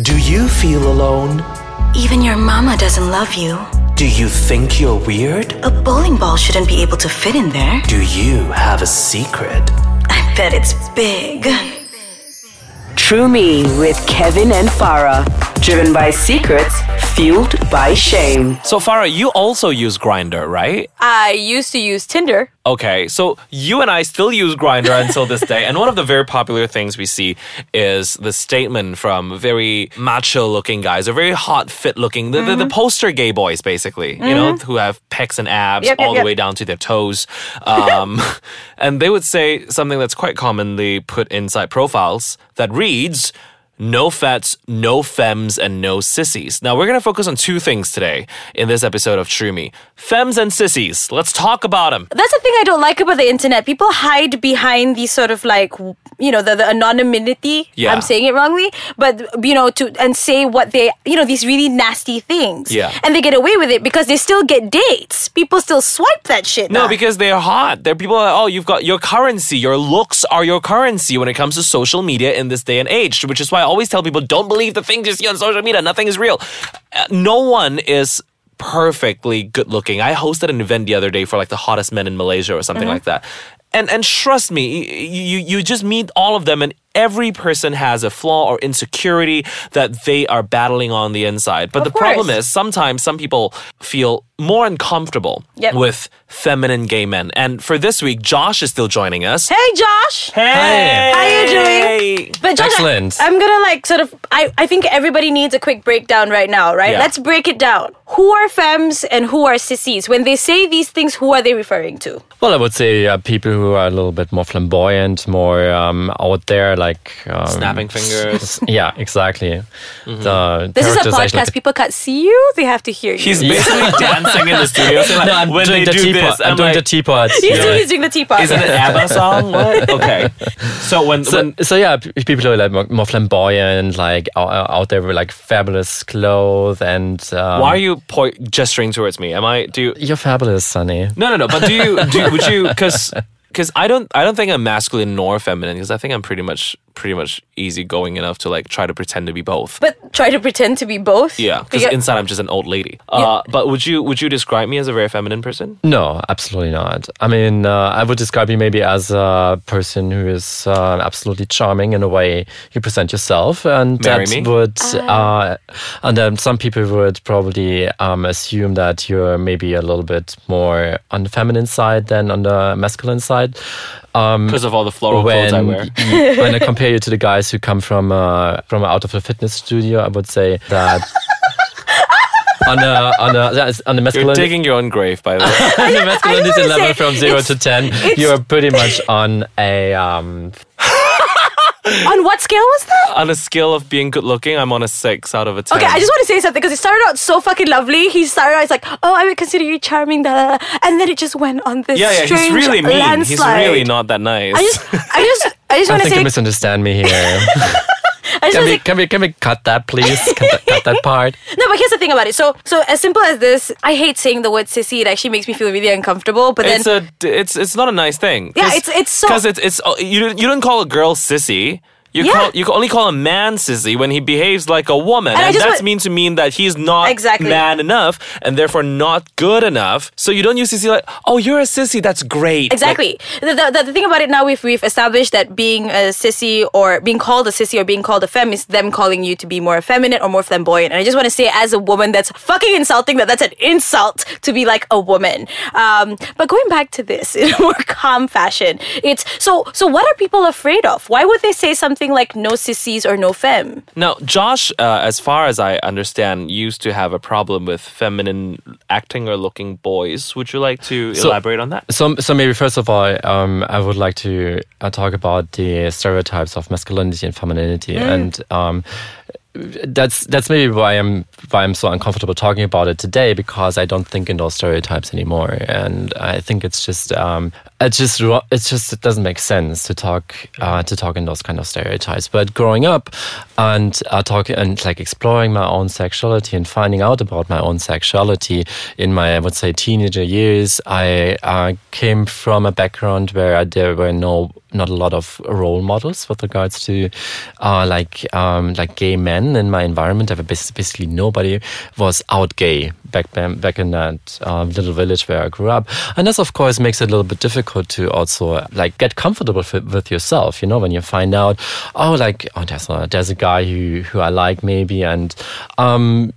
Do you feel alone? Even your mama doesn't love you. Do you think you're weird? A bowling ball shouldn't be able to fit in there. Do you have a secret? I bet it's big. True Me with Kevin and Farah. Driven by secrets, fueled by shame. So Farah, you also use Grindr, right? I used to use Tinder. Okay, so you and I still use Grindr until this day, and one of the very popular things we see is the statement from very macho-looking guys, or very hot, fit-looking, the, the, the poster gay boys, basically, you know, who have pecs and abs Yep, yep, all the yep. way down to their toes, um, and they would say something that's quite commonly put inside profiles that reads. No fats, no femmes, and no sissies. Now, we're going to focus on two things today in this episode of True Me. Femmes and sissies. Let's talk about them. That's the thing I don't like about the internet. People hide behind these sort of like, you know, the, the anonymity. Yeah. I'm saying it wrongly, but you know, to and say what they, you know, these really nasty things. Yeah. And they get away with it because they still get dates. People still swipe that shit. No, now. because they're hot. They're people are, oh, you've got your currency. Your looks are your currency when it comes to social media in this day and age, which is why always tell people don't believe the things you see on social media. Nothing is real. Uh, no one is perfectly good looking. I hosted an event the other day for like the hottest men in Malaysia or something like that. And and trust me, you you just meet all of them and every person has a flaw or insecurity that they are battling on the inside. But Of the problem is sometimes some people feel more uncomfortable Yep. with feminine gay men. And for this week, Josh is still joining us. Hey, Josh. Hey! How you doing? But Josh, Excellent. I, am gonna like sort of. I, I think everybody needs a quick breakdown right now, right? Yeah. Let's break it down. Who are femmes and who are sissies? When they say these things, who are they referring to? Well, I would say uh, people who are a little bit more flamboyant, more um, out there, like um, Snapping fingers. Yeah, exactly. The This is a podcast. like- People can't see you; they have to hear you. He's basically dancing in the studio. So like, no, I'm when doing the do teapot. this, I'm, doing like, the teapot. He's, Yeah. he's doing the teapot. Is it an ABBA song? What? Okay. So when So, when so yeah, people are like more, more flamboyant, like out, out there with like fabulous clothes, and um, why are you po- gesturing towards me? Am I do you, You're fabulous, Sonny. No, no, no. But do you do would you cuz cuz I don't I don't think I'm masculine nor feminine because I think I'm pretty much pretty much easygoing enough to like try to pretend to be both. but try to pretend to be both. yeah, because Because- inside I'm just an old lady. Uh, but would you would you describe me as a very feminine person? No, absolutely not. I mean, uh, I would describe you maybe as a person who is uh, absolutely charming in a way you present yourself, and Marry that me? would, uh, and then some people would probably um, assume that you're maybe a little bit more on the feminine side than on the masculine side. Um, Because of all the floral clothes I wear. when I compare you to the guys who come from uh, from out of a fitness studio, I would say that. On a, on a, that's- on the You're masculine, digging your own grave, by the way. on the masculinity level from zero to ten, you're pretty much on a um. On what scale was that? on a scale of being good looking, I'm on a six out of a ten. Okay, I just want to say something because it started out so fucking lovely. He started out, it's like, oh, I would consider you charming, da, da, da. and then it just went on this yeah, yeah. strange He's really mean. landslide. He's really not that nice. I just, I just, I just want to think say, you misunderstand me here. I can we to say, can we can we cut that please? Cut that, cut that part. no, but here's the thing about it. So, so as simple as this, I hate saying the word sissy. It actually makes me feel really uncomfortable. But then, it's a it's it's not a nice thing. Yeah, it's- it's so- because it's it's you you don't call a girl sissy. You Yeah. call you can only call a man sissy when he behaves like a woman, And and, that's want- mean to mean that he's not Exactly. man enough and therefore not good enough. So you don't use sissy like, oh, you're a sissy. That's great. Like, Exactly. the, the, the thing about it now, we've, we've established that being a sissy or being called a sissy or being called a femme is them calling you to be more effeminate or more flamboyant. And I just want to say, as a woman, that's fucking insulting that that's an insult to be like a woman. Um, but going back to this in a more calm fashion, it's so, so what are people afraid of? Why would they say something like no sissies or no femme? Now, Josh, uh, as far as I understand, used to have a problem with feminine acting or looking boys. Would you like to So- elaborate on that? So, so maybe first of all, um, I would like to uh, talk about the stereotypes of masculinity and femininity, and um, that's that's maybe why I'm why I'm so uncomfortable talking about it today because I don't think in those stereotypes anymore, and I think it's just um, it just it's just it doesn't make sense to talk uh, to talk in those kind of stereotypes. But growing up and uh, talking and like exploring my own sexuality and finding out about my own sexuality in my I would say teenager years, I uh, came from a background where there were no not a lot of role models with regards to uh, like um, like gay men men in my environment. I have basically nobody was out gay back then, back in that uh, little village where I grew up, and this of course makes it a little bit difficult to also like get comfortable with, with yourself. You know, when you find out, oh, like oh, there's a there's a guy who who I like maybe, and um,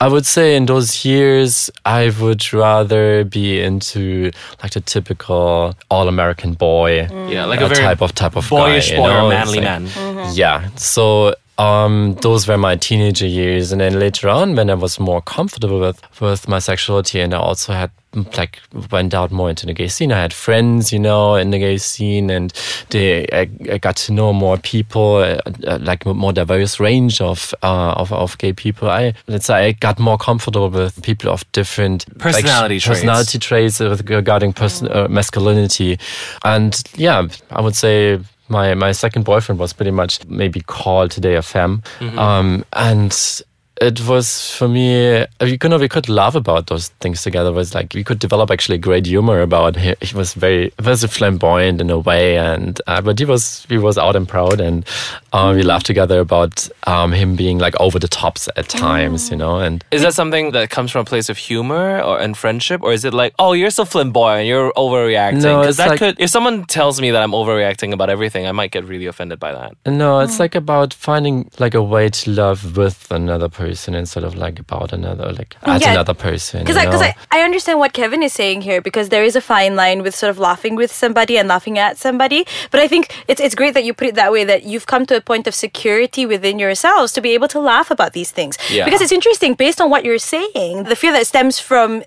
I would say in those years, I would rather be into like the typical all-American boy, Yeah, like a very type of type of boyish guy, you boy or know? manly It's man. like- Yeah. So um, those were my teenager years, and then later on, when I was more comfortable with with my sexuality, and I also had like went out more into the gay scene. I had friends, you know, in the gay scene, and they I, I got to know more people, uh, uh, like more diverse range of uh, of of gay people. I let's say I got more comfortable with people of different like, Personality traits. personality traits regarding person uh, masculinity, and yeah, I would say my my second boyfriend was pretty much maybe called today a femme, um, and it was for me you know we could laugh about those things together. It was like we could develop actually great humor about he, he was very very flamboyant in a way and uh, but he was he was out and proud and uh, we laughed together about um, him being like over the tops at times you know and Is that something that comes from a place of humor or and friendship, or is it like, oh, you're so flamboyant, you're overreacting? No, Because it's that like- could, if someone tells me that I'm overreacting about everything, I might get really offended by that. No, it's like about finding like a way to love with another person instead of like about another like as Yeah. another person. Because I, cause? I, I understand what Kevin is saying here because there is a fine line with sort of laughing with somebody and laughing at somebody. But I think it's, it's great that you put it that way that you've come to a point of security within yourselves to be able to laugh about these things. Yeah. Because it's interesting, based on what you're saying, the fear that stems from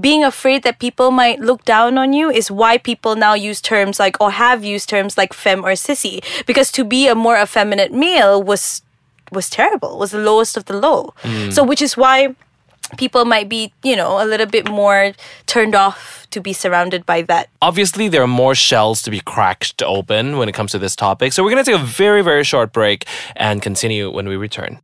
being afraid that people might look down on you is why people now use terms like or have used terms like femme or sissy because to be a more effeminate male was was terrible was the lowest of the low so which is why people might be you know a little bit more turned off to be surrounded by that Obviously, there are more shells to be cracked open when it comes to this topic. So we're going to take a very, very short break and continue when we return.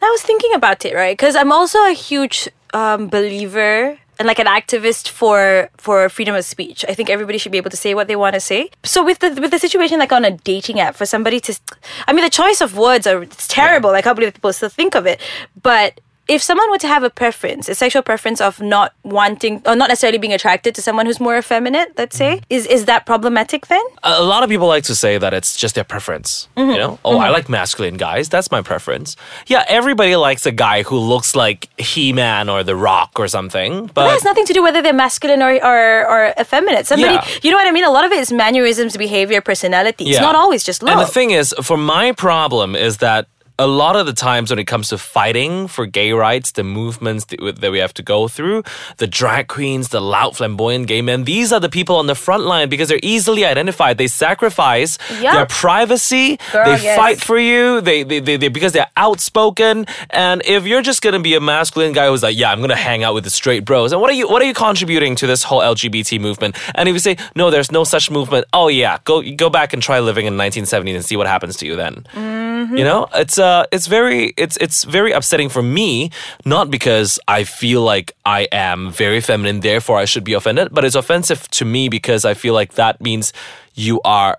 I was thinking about it, right? Because I'm also a huge um, believer and like an activist for for freedom of speech. I think everybody should be able to say what they want to say. So with the with the situation like on a dating app for somebody to, I mean, the choice of words are it's terrible. I can't believe people still think of it, but. If someone were to have a preference, a sexual preference of not wanting or not necessarily being attracted to someone who's more effeminate, let's say, is is that problematic then? A lot of people like to say that it's just their preference. Mm-hmm. You know, oh, I like masculine guys. That's my preference. Yeah, everybody likes a guy who looks like He Man or The Rock or something. That But has nothing to do whether they're masculine or, or, or effeminate. Somebody, Yeah. you know what I mean? A lot of it is mannerisms, behavior, personality. It's Yeah. not always just love. And the thing is, for my problem is that a lot of the times when it comes to fighting for gay rights, the movements that we- have to go through, the drag queens, the loud, flamboyant gay men, these are the people on the front line because they're easily identified. They sacrifice Yeah. their privacy. Girl, they yes. fight for you. They, they, they, they because they're outspoken. And if you're just gonna be a masculine guy who's like, yeah, I'm gonna hang out with the straight bros, and what are you what are you contributing to this whole LGBT movement? And if you say no, there's no such movement. Oh yeah, go go back and try living in 1970 and see what happens to you then. Mm. You know, it's uh, it's very, it's it's very upsetting for me, not because I feel like I am very feminine, therefore I should be offended, but it's offensive to me because I feel like that means you are.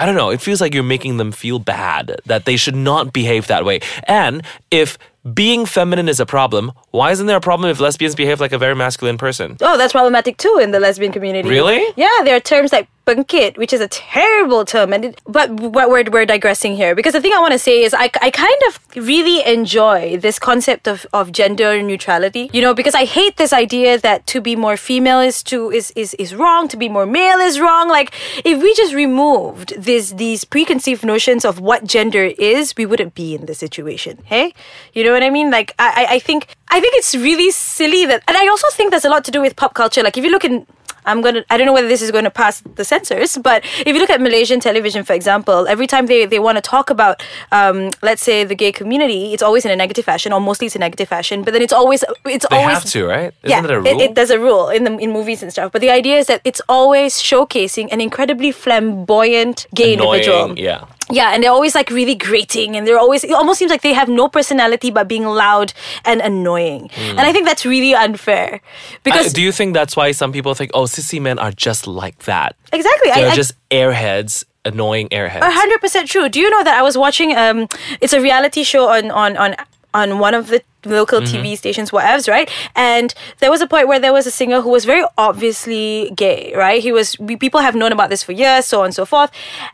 I don't know. It feels like you're making them feel bad that they should not behave that way. And if being feminine is a problem, why isn't there a problem if lesbians behave like a very masculine person? oh, that's problematic too in the lesbian community. Really? Yeah, there are terms like pengkid, which is a terrible term. And it, but but we're, we're digressing here because the thing I want to say is I, I kind of really enjoy this concept of, of gender neutrality. You know, because I hate this idea that to be more female is to is, is is wrong, to be more male is wrong. Like if we just removed this these preconceived notions of what gender is, we wouldn't be in this situation. Hey, you know what I mean? Like I I, I think I think it's really silly that, and I also think there's a lot to do with pop culture. Like if you look in I'm gonna. I don't know whether this is going to pass the censors, but if you look at Malaysian television, for example, every time they, they want to talk about, um, let's say the gay community, it's always in a negative fashion, or mostly it's a negative fashion. But then it's always it's They always have to, right? Isn't yeah, a It, rule? it, there's a rule in the in movies and stuff. But the idea is that it's always showcasing an incredibly flamboyant gay individual. Yeah. Yeah, and they're always like really grating, and they're always. It almost seems like they have no personality but being loud and annoying. And I think that's really unfair because Uh, do you think that's why some people think, oh, sissy men are just like that? exactly, They're I, I, just airheads, annoying airheads. A hundred percent true. Do you know that I was watching? Um, it's a reality show on on on on one of the local mm-hmm. TV stations, whatevs, right? And there was a point where there was a singer who was very obviously gay, right? He was. We, people have known about this for years, so on and so forth.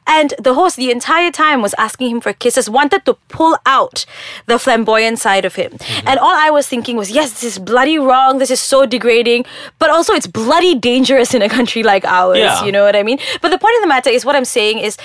And the host, the entire time, was asking him for kisses, wanted to pull out the flamboyant side of him. Mm-hmm. And all I was thinking was, yes, this is bloody wrong. This is so degrading, but also it's bloody dangerous in a country like ours. Yeah. You know what I mean? But the point of the matter is, what I'm saying is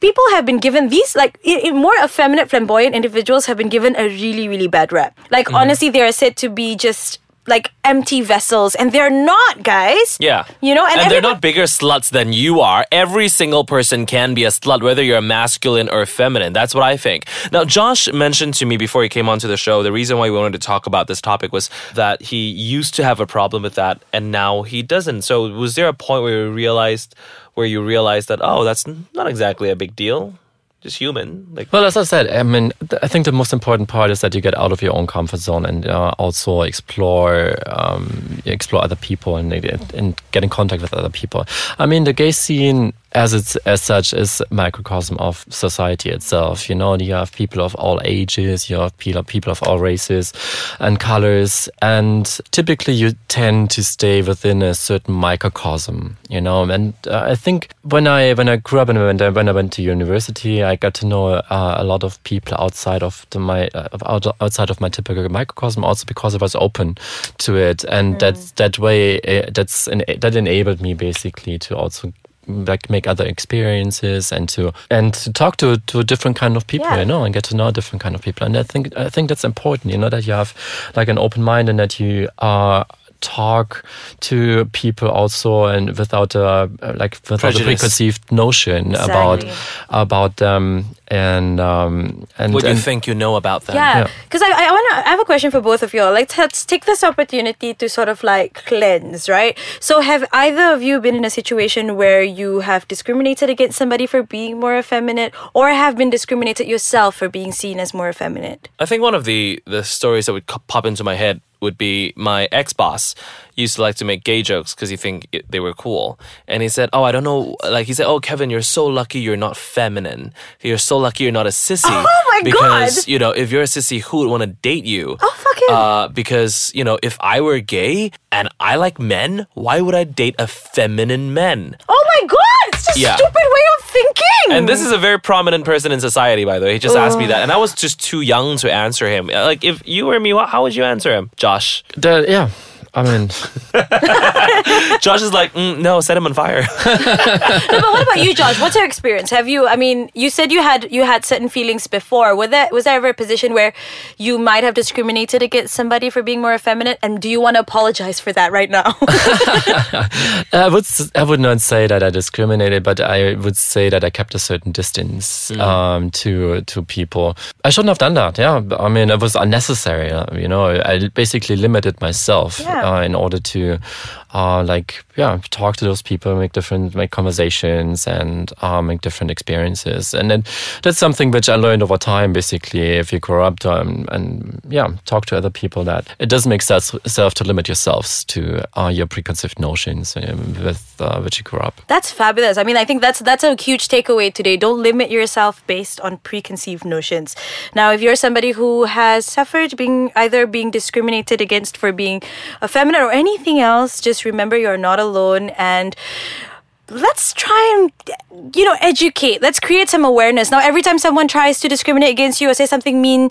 people have been given these like i i- more effeminate flamboyant individuals have been given a really really bad rap. Like mm-hmm. honestly they are said to be just like empty vessels and they're not guys Yeah. you know and, and they're not bigger sluts than you are. Every single person can be a slut, whether you're masculine or feminine. That's what I think. Now, Josh mentioned to me before he came onto the show, the reason why we wanted to talk about this topic was that he used to have a problem with that and now he doesn't. So, was there a point where you realized, where you realized that, oh, that's not exactly a big deal? Just human. Like, Well, as I said, I mean, th- I think the most important part is that you get out of your own comfort zone and uh, also explore, um, explore other people and, and get in contact with other people. I mean, the gay scene, as it's as such, is microcosm of society itself. You know, you have people of all ages, you have people people of all races and colors, and typically you tend to stay within a certain microcosm. You know, and uh, I think when I when I grew up and when I, when I went to university, I got to know uh, a lot of people outside of the, my uh, outside of my typical microcosm. Also because I was open to it, and that's that way uh, that's that enabled me basically to also like make other experiences and to and to talk to to different kind of people Yeah. you know and get to know different kind of people. And i think i think that's important you know that you have like an open mind and that you uh talk to people also and without a like without a preconceived notion about about them and um and, what do you and think you know about them? yeah Yeah. because I, I want to i have a question for both of you all like let's take this opportunity to sort of like cleanse right so have either of you been in a situation where you have discriminated against somebody for being more effeminate or have been discriminated yourself for being seen as more effeminate I think one of the the stories that would pop into my head would be my ex boss used to like to make gay jokes because he think it, they were cool, and he said, "Oh, I don't know." Like he said, "Oh, Kevin, you're so lucky you're not feminine. You're so lucky you're not a sissy. Oh my because, God. you know, if you're a sissy, who would want to date you? Oh, fuck him. Uh, because you know, if I were gay and I like men, why would I date a feminine man? oh my god it's just Yeah. stupid way of thinking And this is a very prominent person in society, by the way. He just asked me that, and I was just too young to answer him. Like, if you were me, how would you answer him, Josh? the, yeah i mean Josh is like, mm, no, set him on fire. No, but what about you, Josh? What's your experience? Have you? I mean, you said you had you had certain feelings before. Was there was there ever a position where you might have discriminated against somebody for being more effeminate? And do you want to apologize for that right now? I would s- I would not say that I discriminated, but I would say that I kept a certain distance um, to to people. I shouldn't have done that. Yeah, I mean it was unnecessary. uh, You know, I basically limited myself Yeah. Uh, in order to uh, like yeah talk to those people, make different make conversations, and uh, make different experiences. And then that's something which I learned over time. Basically, if you grow up um, and yeah talk to other people, that it doesn't make sense to limit yourselves to uh, your preconceived notions um, with uh, which you grew up. that's fabulous. I mean, I think that's that's a huge takeaway today. Don't limit yourself based on preconceived notions. Now, if you're somebody who has suffered being either being discriminated against for being effeminate or anything else, just remember you're not alone and let's try and you know educate. Let's create some awareness. Now every time someone tries to discriminate against you or say something mean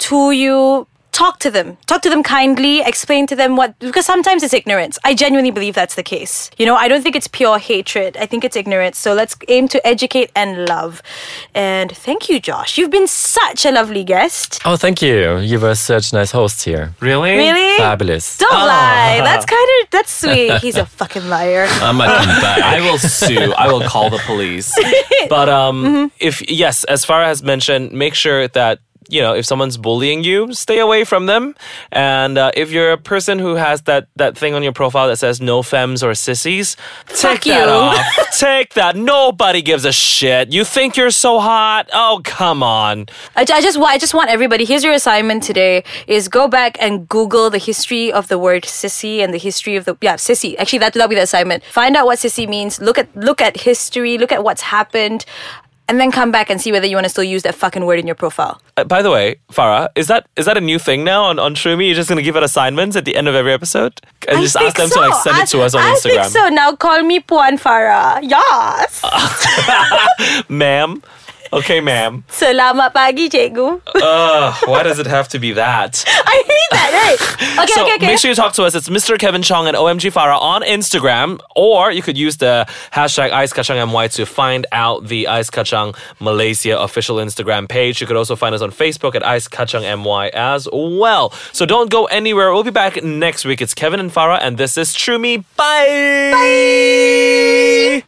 to you talk to them talk to them kindly explain to them what because sometimes it's ignorance i genuinely believe that's the case you know i don't think it's pure hatred i think it's ignorance so let's aim to educate and love and thank you josh you've been such a lovely guest Oh, thank you. You were such nice hosts here. really? really Fabulous. don't lie that's kind of that's sweet he's a fucking liar I'm come back. I will sue. I will call the police. But um, if yes, as Farah has mentioned, make sure that you know, if someone's bullying you, stay away from them. And uh, if you're a person who has that that thing on your profile that says no femmes or sissies, take Fuck that off. take that. Nobody gives a shit. You think you're so hot? Oh, come on. I, I just I just want everybody. Here's your assignment today: is go back and Google the history of the word sissy and the history of the yeah sissy. Actually, that that'll be the assignment. Find out what sissy means. Look at look at history. Look at what's happened, and then come back and see whether you want to still use that fucking word in your profile. Uh, by the way, Farah, is that is that a new thing now on on True Me? You're just gonna give out assignments at the end of every episode and I just ask them so. to like send I, it to us on I Instagram, think so. Now call me Puan Farah. Yes. ma'am. Okay, ma'am. Selamat pagi, cikgu. Ugh, why does it have to be that? I hate that. Right? Okay, so okay, okay. make sure you talk to us. It's Mr. Kevin Chong and OMG Farah on Instagram, or you could use the hashtag Ice Kachang MY to find out the Ice Kachang Malaysia official Instagram page. You could also find us on Facebook at Ice Kachang MY as well. So don't go anywhere. We'll be back next week. It's Kevin and Farah, and this is True Me. Bye. Bye.